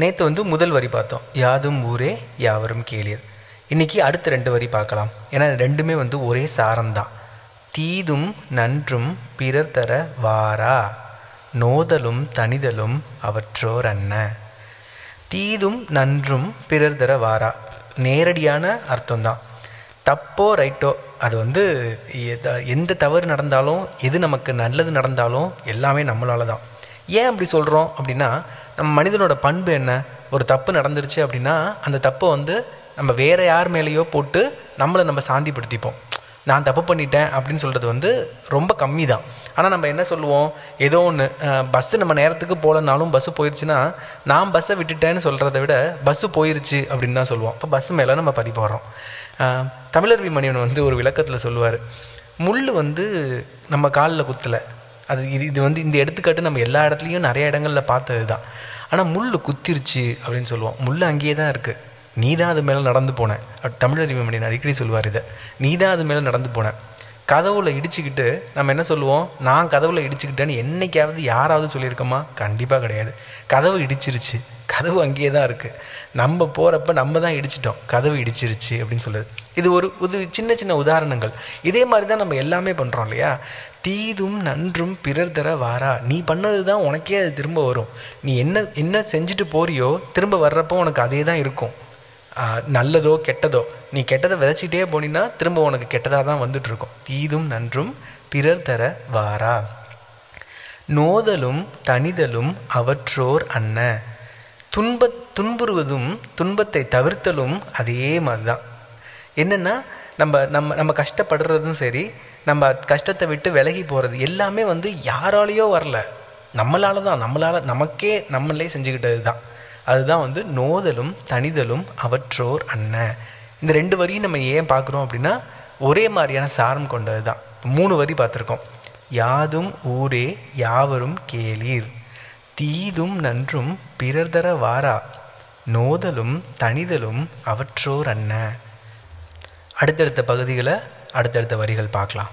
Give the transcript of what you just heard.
நேற்று வந்து முதல் வரி பார்த்தோம். யாதும் ஊரே யாவரும் கேளீர். இன்னைக்கு அடுத்த ரெண்டு வரி பார்க்கலாம். ஏன்னா ரெண்டுமே வந்து ஒரே சாரம்தான். தீதும் நன்றும் பிறர் தர வாரா? நோதலும் தனிதலும் அவற்றோர் அன்ன? தீதும் நன்றும் பிறர் தர வாரா? நேரடியான அர்த்தம்தான். தப்போ ரைட்டோ அது வந்து எந்த தவறு நடந்தாலும் எது நமக்கு நல்லது நடந்தாலும் எல்லாமே நம்மளால தான் ஏன் அப்படி சொல்கிறோம் அப்படின்னா நம்ம மனிதனோட பண்பு என்ன? ஒரு தப்பு நடந்துருச்சு அப்படின்னா அந்த தப்பை வந்து நம்ம வேற யார் மேலேயோ போட்டு நம்மளை நம்ம சாந்திப்படுத்திப்போம். நான் தப்பு பண்ணிட்டேன் அப்படின்னு சொல்கிறது வந்து ரொம்ப கம்மி தான் ஆனால் நம்ம என்ன சொல்லுவோம்? ஏதோ ஒன்று பஸ்ஸு நம்ம நேரத்துக்கு போகலனாலும் பஸ்ஸு போயிடுச்சுன்னா நான் பஸ்ஸை விட்டுட்டேன்னு சொல்கிறத விட பஸ்ஸு போயிருச்சு அப்படின்னு தான் சொல்லுவோம். இப்போ பஸ்ஸு மேலே நம்ம பறி போகிறோம் தமிழர் மணிவன் வந்து ஒரு விளக்கத்தில் சொல்லுவார். முள் வந்து நம்ம காலில் குத்தலை. அது இது இது வந்து இந்த எடுத்துக்காட்டு நம்ம எல்லா இடத்துலையும் நிறைய இடங்களில் பார்த்தது தான் ஆனால் முள் குத்திருச்சு அப்படின்னு சொல்லுவோம். முள் அங்கேயே தான் இருக்குது நீ தான் அது மேலே நடந்து போனேன் தமிழறிவு மணி அடிக்கடி சொல்லுவார் இதை. நீ தான் அது மேலே நடந்து போனேன் கதவுல இடிச்சுக்கிட்டு நம்ம என்ன சொல்லுவோம்? நான் கதவுல இடிச்சுக்கிட்டேன்னு என்னைக்காவது யாராவது சொல்லியிருக்கோமா? கண்டிப்பாக கிடையாது. கதவு இடிச்சிருச்சு. கதவு அங்கேயே தான் இருக்குது நம்ம போகிறப்ப நம்ம தான் இடிச்சிட்டோம். கதவு இடிச்சிருச்சு அப்படின்னு சொல்லுது. இது ஒரு இது சின்ன சின்ன உதாரணங்கள். இதே மாதிரி தான் நம்ம எல்லாமே பண்ணுறோம் இல்லையா? தீதும் நன்றும் பிறர் தர வாரா. நீ பண்ணது தான் உனக்கே அது திரும்ப வரும். நீ என்ன என்ன செஞ்சுட்டு போறியோ திரும்ப வர்றப்போ உனக்கு அதே தான் இருக்கும் நல்லதோ கெட்டதோ. நீ கெட்டதை விதைச்சிட்டே போனீன்னா திரும்ப உனக்கு கெட்டதாக தான் வந்துட்டு இருக்கும் தீதும் நன்றும் பிறர் தர வாரா. நோதலும் தனிதலும் அவற்றோர் அன்ன. துன்ப துன்புறுவதும் துன்பத்தை தவிர்த்தலும் அதே மாதிரி தான் என்னென்னா நம்ம நம்ம நம்ம கஷ்டப்படுறதும் சரி நம்ம கஷ்டத்தை விட்டு விலகி போகிறது எல்லாமே வந்து யாராலேயோ வரல. நம்மளால தான். நம்மளால் நமக்கே நம்மளே செஞ்சுக்கிட்டது தான். அதுதான் வந்து நோதலும் தனிதலும் அவற்றோர் அண்ணன் இந்த ரெண்டு வரியும் நம்ம ஏன் பார்க்குறோம் அப்படின்னா ஒரே மாதிரியான சாரம் கொண்டது தான். மூணு வரி பார்த்துருக்கோம். யாதும் ஊரே யாவரும் கேளீர். தீதும் நன்றும் பிறர் தர வாரா. நோதலும் தனிதலும் அவற்றோர் அன்ன. அடுத்தடுத்த பகுதிகளை அடுத்தடுத்த வரிகள் பார்க்கலாம்.